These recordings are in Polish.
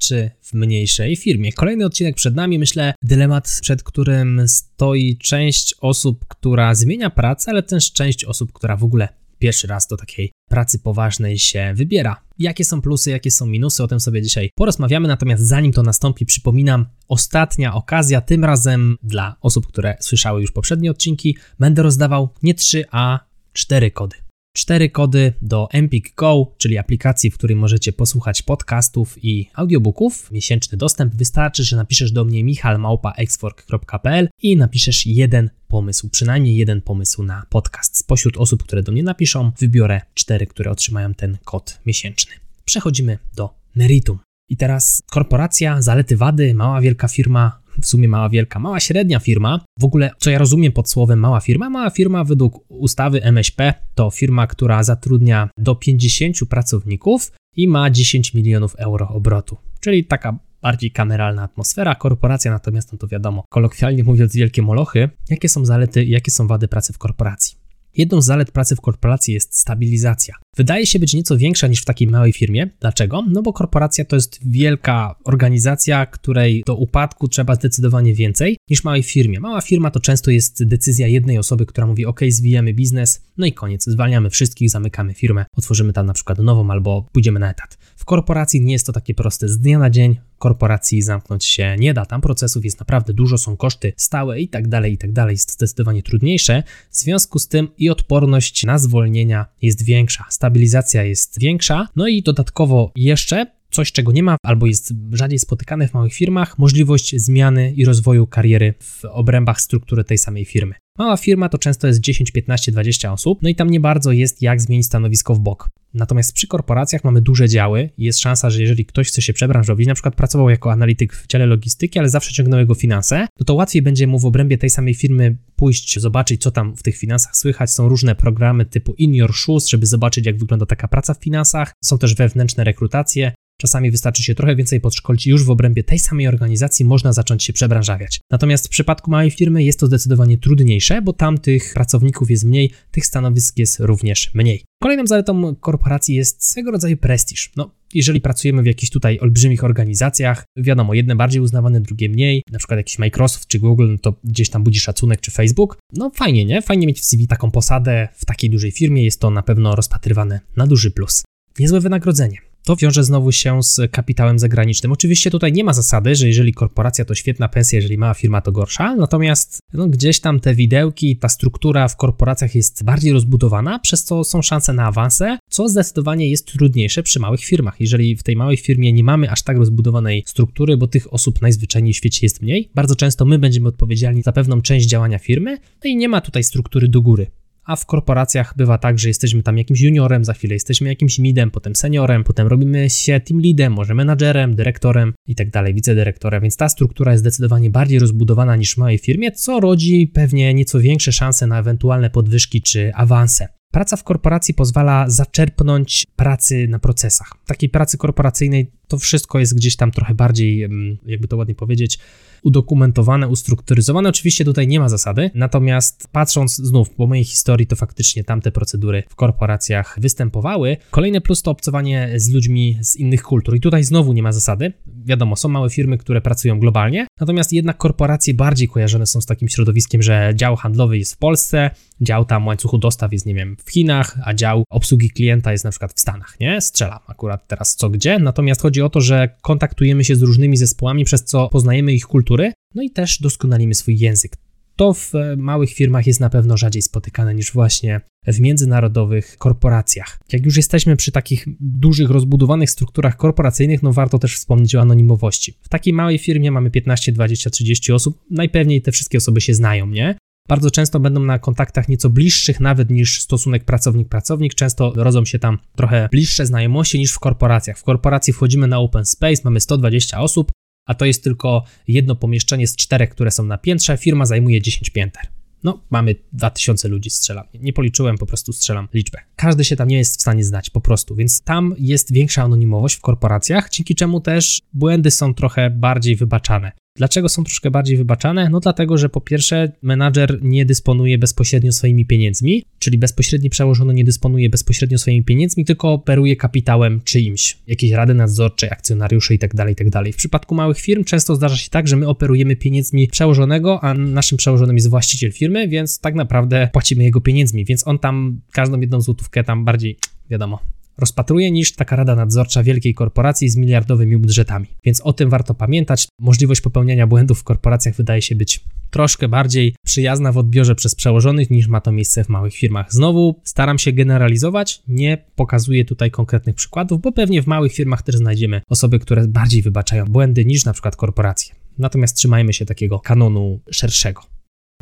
czy w mniejszej firmie. Kolejny odcinek przed nami, myślę, dylemat, przed którym stoi część osób, która zmienia pracę, ale też część osób, która w ogóle pierwszy raz do takiej pracy poważnej się wybiera. Jakie są plusy, jakie są minusy, o tym sobie dzisiaj porozmawiamy. Natomiast zanim to nastąpi, przypominam, ostatnia okazja, tym razem dla osób, które słyszały już poprzednie odcinki, będę rozdawał nie 3, a 4 kody. Cztery kody do Empik Go, czyli aplikacji, w której możecie posłuchać podcastów i audiobooków. Miesięczny dostęp wystarczy, że napiszesz do mnie michalmałpa.exfork.pl i napiszesz jeden pomysł, przynajmniej jeden pomysł na podcast. Spośród osób, które do mnie napiszą, wybiorę cztery, które otrzymają ten kod miesięczny. Przechodzimy do meritum. I teraz korporacja, zalety, wady, mała, wielka firma, w sumie mała, wielka, mała, średnia firma. W ogóle, co ja rozumiem pod słowem mała firma? Mała firma według ustawy MŚP to firma, która zatrudnia do 50 pracowników i ma 10 milionów euro obrotu. Czyli taka bardziej kameralna atmosfera. Korporacja natomiast, no to wiadomo, kolokwialnie mówiąc, wielkie molochy. Jakie są zalety i jakie są wady pracy w korporacji? Jedną z zalet pracy w korporacji jest stabilizacja. Wydaje się być nieco większa niż w takiej małej firmie. Dlaczego? No bo korporacja to jest wielka organizacja, której do upadku trzeba zdecydowanie więcej niż małej firmie. Mała firma to często jest decyzja jednej osoby, która mówi: OK, zwijamy biznes, no i koniec, zwalniamy wszystkich, zamykamy firmę, otworzymy tam na przykład nową albo pójdziemy na etat. W korporacji nie jest to takie proste z dnia na dzień. Korporacji zamknąć się nie da, tam procesów jest naprawdę dużo, są koszty stałe i tak dalej, i tak dalej. Jest to zdecydowanie trudniejsze. W związku z tym i odporność na zwolnienia jest większa, stabilizacja jest większa, no i dodatkowo jeszcze coś, czego nie ma albo jest rzadziej spotykane w małych firmach, możliwość zmiany i rozwoju kariery w obrębach struktury tej samej firmy. Mała firma to często jest 10, 15, 20 osób, no i tam nie bardzo jest jak zmienić stanowisko w bok. Natomiast przy korporacjach mamy duże działy i jest szansa, że jeżeli ktoś chce się przebranżowić, na przykład pracował jako analityk w dziale logistyki, ale zawsze ciągnął jego finanse, no to łatwiej będzie mu w obrębie tej samej firmy pójść, zobaczyć, co tam w tych finansach słychać. Są różne programy typu In Your Shoes, żeby zobaczyć, jak wygląda taka praca w finansach. Są też wewnętrzne rekrutacje. Czasami wystarczy się trochę więcej podszkolić i już w obrębie tej samej organizacji można zacząć się przebranżawiać. Natomiast w przypadku małej firmy jest to zdecydowanie trudniejsze, bo tam tych pracowników jest mniej, tych stanowisk jest również mniej. Kolejną zaletą korporacji jest swego rodzaju prestiż. No, jeżeli pracujemy w jakichś tutaj olbrzymich organizacjach, wiadomo, jedne bardziej uznawane, drugie mniej, na przykład jakiś Microsoft czy Google, no to gdzieś tam budzi szacunek, czy Facebook, no fajnie, nie? Fajnie mieć w CV taką posadę w takiej dużej firmie, jest to na pewno rozpatrywane na duży plus. Niezłe wynagrodzenie to wiąże znowu się z kapitałem zagranicznym. Oczywiście tutaj nie ma zasady, że jeżeli korporacja to świetna pensja, jeżeli mała firma to gorsza, natomiast no, gdzieś tam te widełki, ta struktura w korporacjach jest bardziej rozbudowana, przez co są szanse na awanse, co zdecydowanie jest trudniejsze przy małych firmach. Jeżeli w tej małej firmie nie mamy aż tak rozbudowanej struktury, bo tych osób najzwyczajniej w świecie jest mniej, bardzo często my będziemy odpowiedzialni za pewną część działania firmy, no i nie ma tutaj struktury do góry a w korporacjach bywa tak, że jesteśmy tam jakimś juniorem, za chwilę jesteśmy jakimś midem, potem seniorem, potem robimy się team leadem, może menadżerem, dyrektorem i tak dalej, wicedyrektorem, więc ta struktura jest zdecydowanie bardziej rozbudowana niż w małej firmie, co rodzi pewnie nieco większe szanse na ewentualne podwyżki czy awanse. Praca w korporacji pozwala zaczerpnąć pracy na procesach. Takiej pracy korporacyjnej to wszystko jest gdzieś tam trochę bardziej, jakby to ładnie powiedzieć, udokumentowane, ustrukturyzowane. Oczywiście tutaj nie ma zasady, natomiast patrząc znów po mojej historii, to faktycznie tamte procedury w korporacjach występowały. Kolejny plus to obcowanie z ludźmi z innych kultur. I tutaj znowu nie ma zasady. Wiadomo, są małe firmy, które pracują globalnie, natomiast jednak korporacje bardziej kojarzone są z takim środowiskiem, że dział handlowy jest w Polsce, dział tam łańcuchu dostaw jest, nie wiem, w Chinach, a dział obsługi klienta jest na przykład w Stanach, nie? Strzelam akurat teraz co gdzie, natomiast chodzi o to, że kontaktujemy się z różnymi zespołami, przez co poznajemy ich kultury, no i też doskonalimy swój język. To w e, małych firmach jest na pewno rzadziej spotykane niż właśnie w międzynarodowych korporacjach. Jak już jesteśmy przy takich dużych, rozbudowanych strukturach korporacyjnych, no warto też wspomnieć o anonimowości. W takiej małej firmie mamy 15, 20, 30 osób, najpewniej te wszystkie osoby się znają, nie? Bardzo często będą na kontaktach nieco bliższych nawet niż stosunek pracownik-pracownik. Często rodzą się tam trochę bliższe znajomości niż w korporacjach. W korporacji wchodzimy na open space, mamy 120 osób, a to jest tylko jedno pomieszczenie z czterech, które są na piętrze, firma zajmuje 10 pięter. No, mamy 2000 ludzi, strzelam. Nie policzyłem, po prostu strzelam liczbę. Każdy się tam nie jest w stanie znać, po prostu, więc tam jest większa anonimowość w korporacjach, dzięki czemu też błędy są trochę bardziej wybaczane. Dlaczego są troszkę bardziej wybaczane? No dlatego, że po pierwsze menadżer nie dysponuje bezpośrednio swoimi pieniędzmi, czyli bezpośredni przełożony nie dysponuje bezpośrednio swoimi pieniędzmi, tylko operuje kapitałem czyimś, jakieś rady nadzorcze, akcjonariusze itd., tak itd. Tak w przypadku małych firm często zdarza się tak, że my operujemy pieniędzmi przełożonego, a naszym przełożonym jest właściciel firmy, więc tak naprawdę płacimy jego pieniędzmi, więc on tam każdą jedną złotówkę tam bardziej, wiadomo, rozpatruje niż taka rada nadzorcza wielkiej korporacji z miliardowymi budżetami. Więc o tym warto pamiętać. Możliwość popełniania błędów w korporacjach wydaje się być troszkę bardziej przyjazna w odbiorze przez przełożonych niż ma to miejsce w małych firmach. Znowu staram się generalizować, nie pokazuję tutaj konkretnych przykładów, bo pewnie w małych firmach też znajdziemy osoby, które bardziej wybaczają błędy niż na przykład korporacje. Natomiast trzymajmy się takiego kanonu szerszego.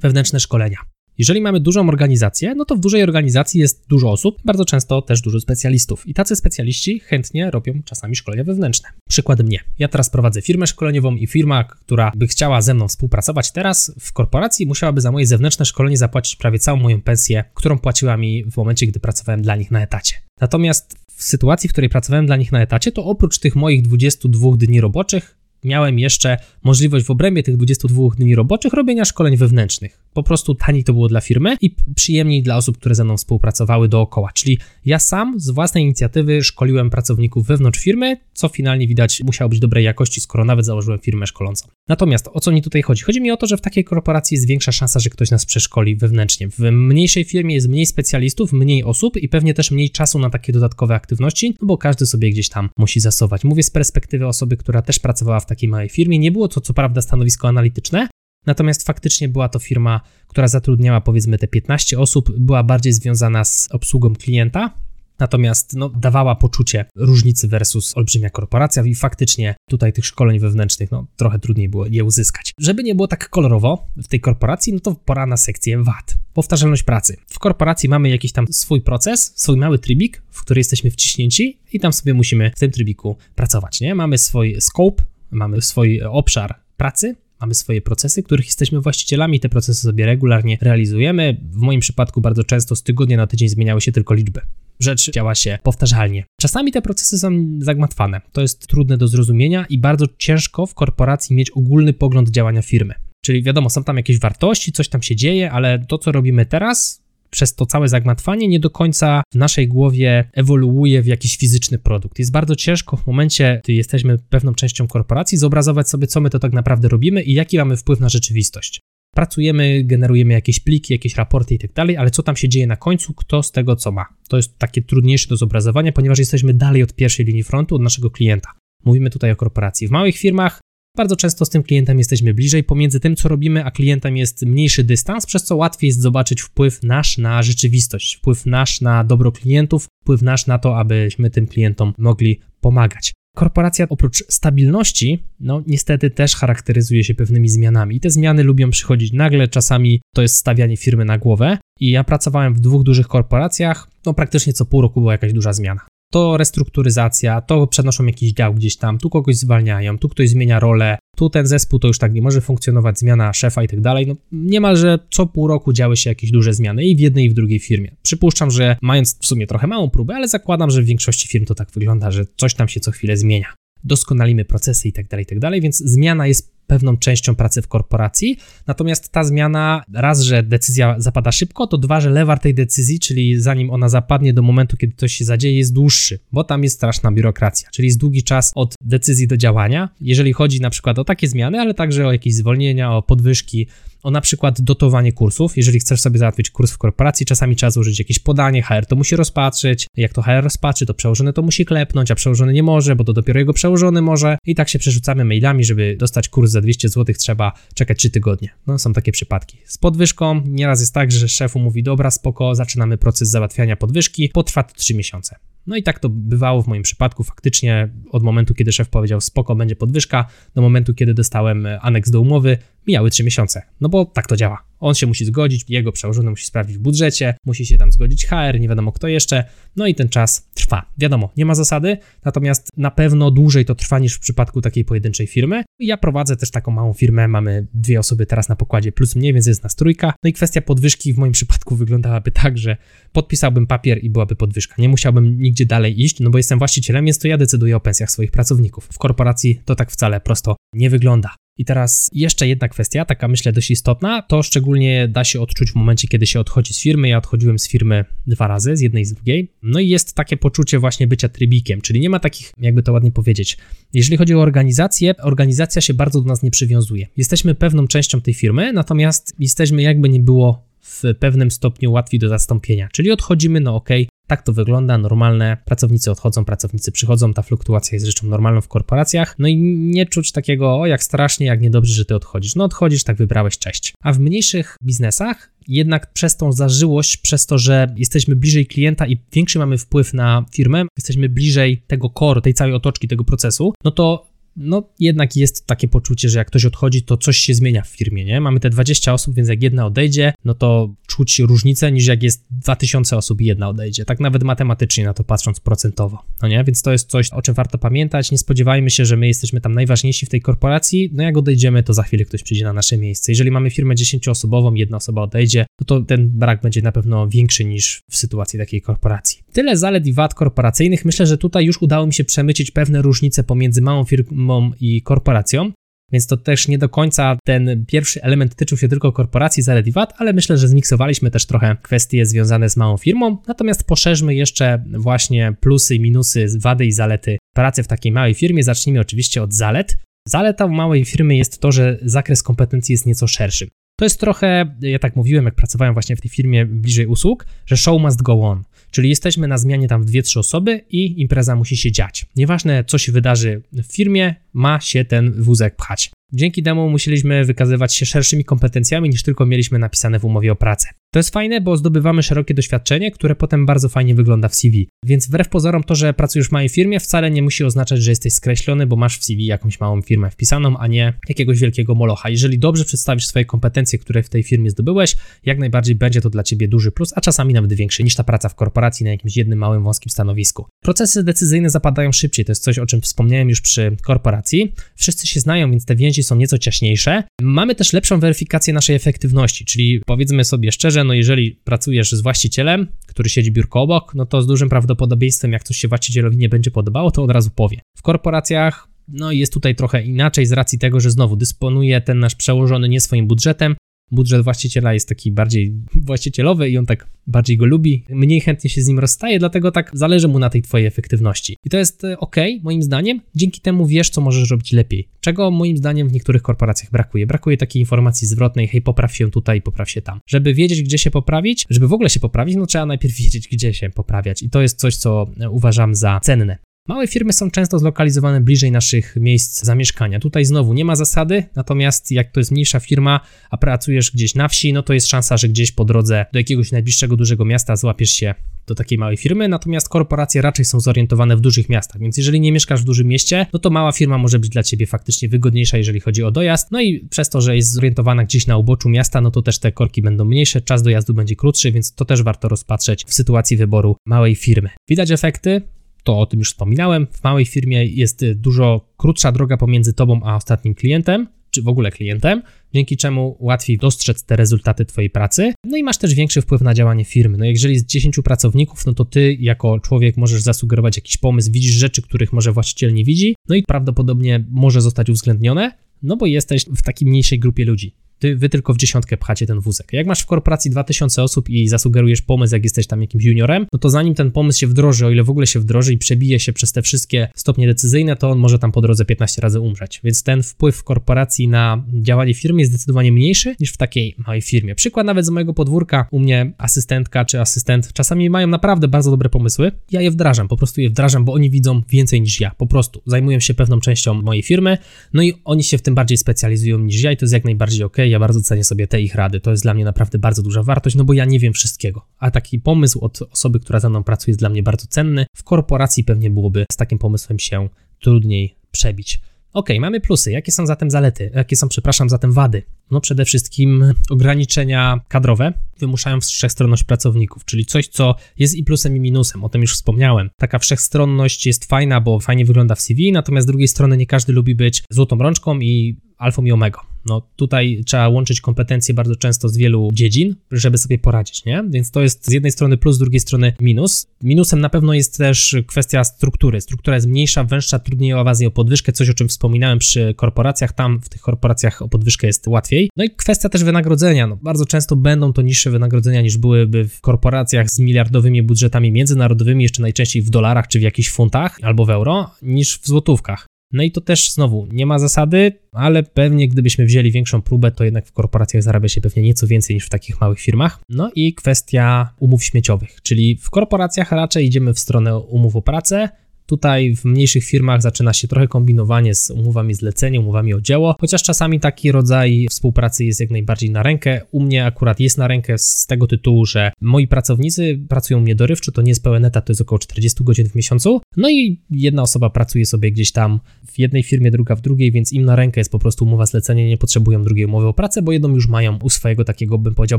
Wewnętrzne szkolenia. Jeżeli mamy dużą organizację, no to w dużej organizacji jest dużo osób, bardzo często też dużo specjalistów. I tacy specjaliści chętnie robią czasami szkolenia wewnętrzne. Przykład mnie. Ja teraz prowadzę firmę szkoleniową i firma, która by chciała ze mną współpracować teraz w korporacji, musiałaby za moje zewnętrzne szkolenie zapłacić prawie całą moją pensję, którą płaciła mi w momencie, gdy pracowałem dla nich na etacie. Natomiast w sytuacji, w której pracowałem dla nich na etacie, to oprócz tych moich 22 dni roboczych, miałem jeszcze możliwość w obrębie tych 22 dni roboczych robienia szkoleń wewnętrznych. Po prostu taniej to było dla firmy i przyjemniej dla osób, które ze mną współpracowały dookoła. Czyli ja sam z własnej inicjatywy szkoliłem pracowników wewnątrz firmy, co finalnie widać musiało być dobrej jakości, skoro nawet założyłem firmę szkolącą. Natomiast o co mi tutaj chodzi? Chodzi mi o to, że w takiej korporacji jest większa szansa, że ktoś nas przeszkoli wewnętrznie. W mniejszej firmie jest mniej specjalistów, mniej osób i pewnie też mniej czasu na takie dodatkowe aktywności, no bo każdy sobie gdzieś tam musi zasować. Mówię z perspektywy osoby, która też pracowała w takiej małej firmie. Nie było to co prawda stanowisko analityczne, Natomiast faktycznie była to firma, która zatrudniała powiedzmy te 15 osób, była bardziej związana z obsługą klienta, natomiast no, dawała poczucie różnicy versus olbrzymia korporacja i faktycznie tutaj tych szkoleń wewnętrznych no, trochę trudniej było je uzyskać. Żeby nie było tak kolorowo w tej korporacji, no to pora na sekcję VAT. Powtarzalność pracy. W korporacji mamy jakiś tam swój proces, swój mały trybik, w który jesteśmy wciśnięci i tam sobie musimy w tym trybiku pracować, nie? Mamy swój scope, mamy swój obszar pracy, mamy swoje procesy, których jesteśmy właścicielami, te procesy sobie regularnie realizujemy. W moim przypadku bardzo często z tygodnia na tydzień zmieniały się tylko liczby. Rzecz działa się powtarzalnie. Czasami te procesy są zagmatwane. To jest trudne do zrozumienia i bardzo ciężko w korporacji mieć ogólny pogląd działania firmy. Czyli wiadomo, są tam jakieś wartości, coś tam się dzieje, ale to, co robimy teraz, przez to całe zagmatwanie nie do końca w naszej głowie ewoluuje w jakiś fizyczny produkt. Jest bardzo ciężko w momencie, gdy jesteśmy pewną częścią korporacji, zobrazować sobie, co my to tak naprawdę robimy i jaki mamy wpływ na rzeczywistość. Pracujemy, generujemy jakieś pliki, jakieś raporty i tak dalej, ale co tam się dzieje na końcu, kto z tego co ma. To jest takie trudniejsze do zobrazowania, ponieważ jesteśmy dalej od pierwszej linii frontu, od naszego klienta. Mówimy tutaj o korporacji. W małych firmach bardzo często z tym klientem jesteśmy bliżej, pomiędzy tym, co robimy, a klientem jest mniejszy dystans, przez co łatwiej jest zobaczyć wpływ nasz na rzeczywistość, wpływ nasz na dobro klientów, wpływ nasz na to, abyśmy tym klientom mogli pomagać. Korporacja oprócz stabilności, no niestety też charakteryzuje się pewnymi zmianami. I te zmiany lubią przychodzić nagle, czasami to jest stawianie firmy na głowę. I ja pracowałem w dwóch dużych korporacjach, no praktycznie co pół roku była jakaś duża zmiana to restrukturyzacja, to przenoszą jakiś dział gdzieś tam, tu kogoś zwalniają, tu ktoś zmienia rolę, tu ten zespół to już tak nie może funkcjonować, zmiana szefa i tak dalej. No, niemalże co pół roku działy się jakieś duże zmiany i w jednej i w drugiej firmie. Przypuszczam, że mając w sumie trochę małą próbę, ale zakładam, że w większości firm to tak wygląda, że coś tam się co chwilę zmienia. Doskonalimy procesy i tak dalej, i tak dalej, więc zmiana jest pewną częścią pracy w korporacji. Natomiast ta zmiana, raz, że decyzja zapada szybko, to dwa, że lewar tej decyzji, czyli zanim ona zapadnie do momentu, kiedy coś się zadzieje, jest dłuższy, bo tam jest straszna biurokracja, czyli jest długi czas od decyzji do działania. Jeżeli chodzi na przykład o takie zmiany, ale także o jakieś zwolnienia, o podwyżki, o na przykład dotowanie kursów. Jeżeli chcesz sobie załatwić kurs w korporacji, czasami trzeba złożyć jakieś podanie, HR to musi rozpatrzyć. Jak to HR rozpatrzy, to przełożony to musi klepnąć, a przełożony nie może, bo to dopiero jego przełożony może. I tak się przerzucamy mailami, żeby dostać kurs za 200 zł, trzeba czekać 3 tygodnie. No, są takie przypadki. Z podwyżką nieraz jest tak, że szefu mówi, dobra, spoko, zaczynamy proces załatwiania podwyżki, potrwa to 3 miesiące. No i tak to bywało w moim przypadku. Faktycznie od momentu, kiedy szef powiedział spoko, będzie podwyżka, do momentu, kiedy dostałem aneks do umowy, Mijały 3 miesiące, no bo tak to działa. On się musi zgodzić, jego przełożony musi sprawdzić w budżecie, musi się tam zgodzić HR, nie wiadomo kto jeszcze, no i ten czas trwa. Wiadomo, nie ma zasady, natomiast na pewno dłużej to trwa niż w przypadku takiej pojedynczej firmy. Ja prowadzę też taką małą firmę, mamy dwie osoby teraz na pokładzie plus mnie, więc jest nas trójka. No i kwestia podwyżki w moim przypadku wyglądałaby tak, że podpisałbym papier i byłaby podwyżka. Nie musiałbym nigdzie dalej iść, no bo jestem właścicielem, więc to ja decyduję o pensjach swoich pracowników. W korporacji to tak wcale prosto nie wygląda. I teraz jeszcze jedna kwestia, taka myślę dość istotna, to szczególnie da się odczuć w momencie, kiedy się odchodzi z firmy. Ja odchodziłem z firmy dwa razy, z jednej i z drugiej. No i jest takie poczucie właśnie bycia trybikiem, czyli nie ma takich, jakby to ładnie powiedzieć. Jeżeli chodzi o organizację, organizacja się bardzo do nas nie przywiązuje. Jesteśmy pewną częścią tej firmy, natomiast jesteśmy jakby nie było w pewnym stopniu łatwi do zastąpienia. Czyli odchodzimy, no ok, tak to wygląda, normalne. Pracownicy odchodzą, pracownicy przychodzą, ta fluktuacja jest rzeczą normalną w korporacjach. No i nie czuć takiego, o jak strasznie, jak niedobrze, że ty odchodzisz. No odchodzisz, tak wybrałeś, cześć. A w mniejszych biznesach jednak przez tą zażyłość, przez to, że jesteśmy bliżej klienta i większy mamy wpływ na firmę, jesteśmy bliżej tego core, tej całej otoczki, tego procesu, no to no jednak jest takie poczucie, że jak ktoś odchodzi, to coś się zmienia w firmie, nie? Mamy te 20 osób, więc jak jedna odejdzie, no to czuć różnicę niż jak jest 2000 osób i jedna odejdzie. Tak nawet matematycznie na to patrząc procentowo, no nie? Więc to jest coś, o czym warto pamiętać. Nie spodziewajmy się, że my jesteśmy tam najważniejsi w tej korporacji. No jak odejdziemy, to za chwilę ktoś przyjdzie na nasze miejsce. Jeżeli mamy firmę 10-osobową, jedna osoba odejdzie, no to ten brak będzie na pewno większy niż w sytuacji takiej korporacji. Tyle zalet i wad korporacyjnych. Myślę, że tutaj już udało mi się przemycić pewne różnice pomiędzy małą firmą i korporacją. Więc to też nie do końca ten pierwszy element tyczył się tylko korporacji zalet i wad, ale myślę, że zmiksowaliśmy też trochę kwestie związane z małą firmą. Natomiast poszerzmy jeszcze właśnie plusy i minusy, wady i zalety pracy w takiej małej firmie. Zacznijmy oczywiście od zalet. Zaleta małej firmy jest to, że zakres kompetencji jest nieco szerszy. To jest trochę, ja tak mówiłem, jak pracowałem właśnie w tej firmie bliżej usług, że show must go on. Czyli jesteśmy na zmianie tam w 2-3 osoby i impreza musi się dziać. Nieważne, co się wydarzy w firmie, ma się ten wózek pchać. Dzięki temu musieliśmy wykazywać się szerszymi kompetencjami niż tylko mieliśmy napisane w umowie o pracę. To jest fajne, bo zdobywamy szerokie doświadczenie, które potem bardzo fajnie wygląda w CV. Więc wbrew pozorom to, że pracujesz w małej firmie wcale nie musi oznaczać, że jesteś skreślony, bo masz w CV jakąś małą firmę wpisaną, a nie jakiegoś wielkiego molocha. Jeżeli dobrze przedstawisz swoje kompetencje, które w tej firmie zdobyłeś, jak najbardziej będzie to dla ciebie duży plus, a czasami nawet większy niż ta praca w korporacji na jakimś jednym małym wąskim stanowisku. Procesy decyzyjne zapadają szybciej, to jest coś, o czym wspomniałem już przy korporacji. Wszyscy się znają, więc te więzi są nieco ciaśniejsze. Mamy też lepszą weryfikację naszej efektywności, czyli powiedzmy sobie szczerze, no jeżeli pracujesz z właścicielem, który siedzi biurko obok, no to z dużym prawdopodobieństwem, jak coś się właścicielowi nie będzie podobało, to od razu powie. W korporacjach no jest tutaj trochę inaczej z racji tego, że znowu dysponuje ten nasz przełożony nie swoim budżetem, budżet właściciela jest taki bardziej właścicielowy i on tak bardziej go lubi, mniej chętnie się z nim rozstaje, dlatego tak zależy mu na tej twojej efektywności. I to jest e, ok, moim zdaniem, dzięki temu wiesz, co możesz robić lepiej. Czego moim zdaniem w niektórych korporacjach brakuje. Brakuje takiej informacji zwrotnej, hej, popraw się tutaj, popraw się tam. Żeby wiedzieć, gdzie się poprawić, żeby w ogóle się poprawić, no trzeba najpierw wiedzieć, gdzie się poprawiać. I to jest coś, co e, uważam za cenne. Małe firmy są często zlokalizowane bliżej naszych miejsc zamieszkania. Tutaj znowu nie ma zasady, natomiast jak to jest mniejsza firma, a pracujesz gdzieś na wsi, no to jest szansa, że gdzieś po drodze do jakiegoś najbliższego dużego miasta złapiesz się do takiej małej firmy, natomiast korporacje raczej są zorientowane w dużych miastach, więc jeżeli nie mieszkasz w dużym mieście, no to mała firma może być dla ciebie faktycznie wygodniejsza, jeżeli chodzi o dojazd. No i przez to, że jest zorientowana gdzieś na uboczu miasta, no to też te korki będą mniejsze, czas dojazdu będzie krótszy, więc to też warto rozpatrzeć w sytuacji wyboru małej firmy. Widać efekty, to o tym już wspominałem. W małej firmie jest dużo krótsza droga pomiędzy tobą a ostatnim klientem, czy w ogóle klientem, dzięki czemu łatwiej dostrzec te rezultaty Twojej pracy. No i masz też większy wpływ na działanie firmy. No jeżeli jest 10 pracowników, no to Ty jako człowiek możesz zasugerować jakiś pomysł, widzisz rzeczy, których może właściciel nie widzi, no i prawdopodobnie może zostać uwzględnione, no bo jesteś w takiej mniejszej grupie ludzi ty, wy tylko w dziesiątkę pchacie ten wózek. Jak masz w korporacji 2000 osób i zasugerujesz pomysł, jak jesteś tam jakimś juniorem, no to zanim ten pomysł się wdroży, o ile w ogóle się wdroży i przebije się przez te wszystkie stopnie decyzyjne, to on może tam po drodze 15 razy umrzeć. Więc ten wpływ w korporacji na działanie firmy jest zdecydowanie mniejszy niż w takiej małej firmie. Przykład nawet z mojego podwórka, u mnie asystentka czy asystent czasami mają naprawdę bardzo dobre pomysły. Ja je wdrażam, po prostu je wdrażam, bo oni widzą więcej niż ja. Po prostu zajmują się pewną częścią mojej firmy, no i oni się w tym bardziej specjalizują niż ja i to jest jak najbardziej ok ja bardzo cenię sobie te ich rady. To jest dla mnie naprawdę bardzo duża wartość, no bo ja nie wiem wszystkiego. A taki pomysł od osoby, która ze mną pracuje, jest dla mnie bardzo cenny. W korporacji pewnie byłoby z takim pomysłem się trudniej przebić. Ok, mamy plusy. Jakie są zatem zalety? Jakie są, przepraszam, zatem wady? No przede wszystkim ograniczenia kadrowe wymuszają wszechstronność pracowników, czyli coś, co jest i plusem, i minusem. O tym już wspomniałem. Taka wszechstronność jest fajna, bo fajnie wygląda w CV, natomiast z drugiej strony nie każdy lubi być złotą rączką i alfą i omegą. No tutaj trzeba łączyć kompetencje bardzo często z wielu dziedzin, żeby sobie poradzić, nie? Więc to jest z jednej strony plus, z drugiej strony minus. Minusem na pewno jest też kwestia struktury. Struktura jest mniejsza, węższa, trudniej o awazję o podwyżkę, coś o czym wspominałem przy korporacjach. Tam w tych korporacjach o podwyżkę jest łatwiej. No i kwestia też wynagrodzenia. No, bardzo często będą to niższe wynagrodzenia niż byłyby w korporacjach z miliardowymi budżetami międzynarodowymi, jeszcze najczęściej w dolarach czy w jakichś funtach albo w euro, niż w złotówkach. No i to też znowu nie ma zasady, ale pewnie gdybyśmy wzięli większą próbę, to jednak w korporacjach zarabia się pewnie nieco więcej niż w takich małych firmach. No i kwestia umów śmieciowych, czyli w korporacjach raczej idziemy w stronę umów o pracę, Tutaj w mniejszych firmach zaczyna się trochę kombinowanie z umowami zlecenia, umowami o dzieło, chociaż czasami taki rodzaj współpracy jest jak najbardziej na rękę. U mnie akurat jest na rękę z tego tytułu, że moi pracownicy pracują mnie dorywczo, to nie jest pełen etat, to jest około 40 godzin w miesiącu. No i jedna osoba pracuje sobie gdzieś tam w jednej firmie, druga w drugiej, więc im na rękę jest po prostu umowa zlecenia, nie potrzebują drugiej umowy o pracę, bo jedną już mają u swojego takiego, bym powiedział,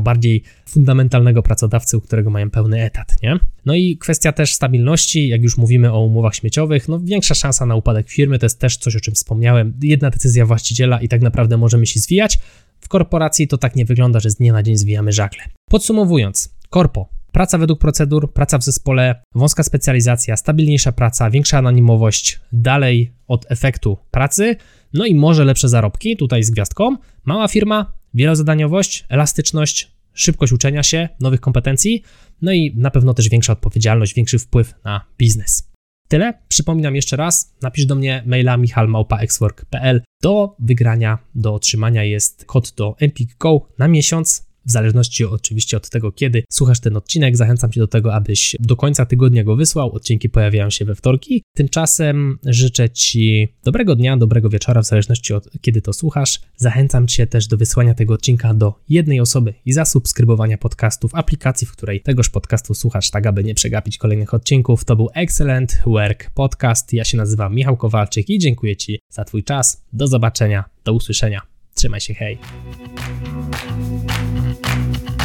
bardziej fundamentalnego pracodawcy, u którego mają pełny etat, nie? No i kwestia też stabilności, jak już mówimy o umowach śmieciowych, no większa szansa na upadek firmy, to jest też coś, o czym wspomniałem, jedna decyzja właściciela i tak naprawdę możemy się zwijać. W korporacji to tak nie wygląda, że z dnia na dzień zwijamy żagle. Podsumowując, korpo, praca według procedur, praca w zespole, wąska specjalizacja, stabilniejsza praca, większa anonimowość, dalej od efektu pracy, no i może lepsze zarobki, tutaj z gwiazdką, mała firma, wielozadaniowość, elastyczność, szybkość uczenia się, nowych kompetencji, no i na pewno też większa odpowiedzialność, większy wpływ na biznes. Tyle. Przypominam jeszcze raz, napisz do mnie maila michalmałpa.xwork.pl. Do wygrania, do otrzymania jest kod do Empik Go na miesiąc w zależności oczywiście od tego, kiedy słuchasz ten odcinek, zachęcam Cię do tego, abyś do końca tygodnia go wysłał. Odcinki pojawiają się we wtorki. Tymczasem życzę Ci dobrego dnia, dobrego wieczora, w zależności od kiedy to słuchasz. Zachęcam Cię też do wysłania tego odcinka do jednej osoby i zasubskrybowania podcastu w aplikacji, w której tegoż podcastu słuchasz, tak aby nie przegapić kolejnych odcinków. To był Excellent Work Podcast. Ja się nazywam Michał Kowalczyk i dziękuję Ci za Twój czas. Do zobaczenia, do usłyszenia. Trzymaj się, hej. Thank you.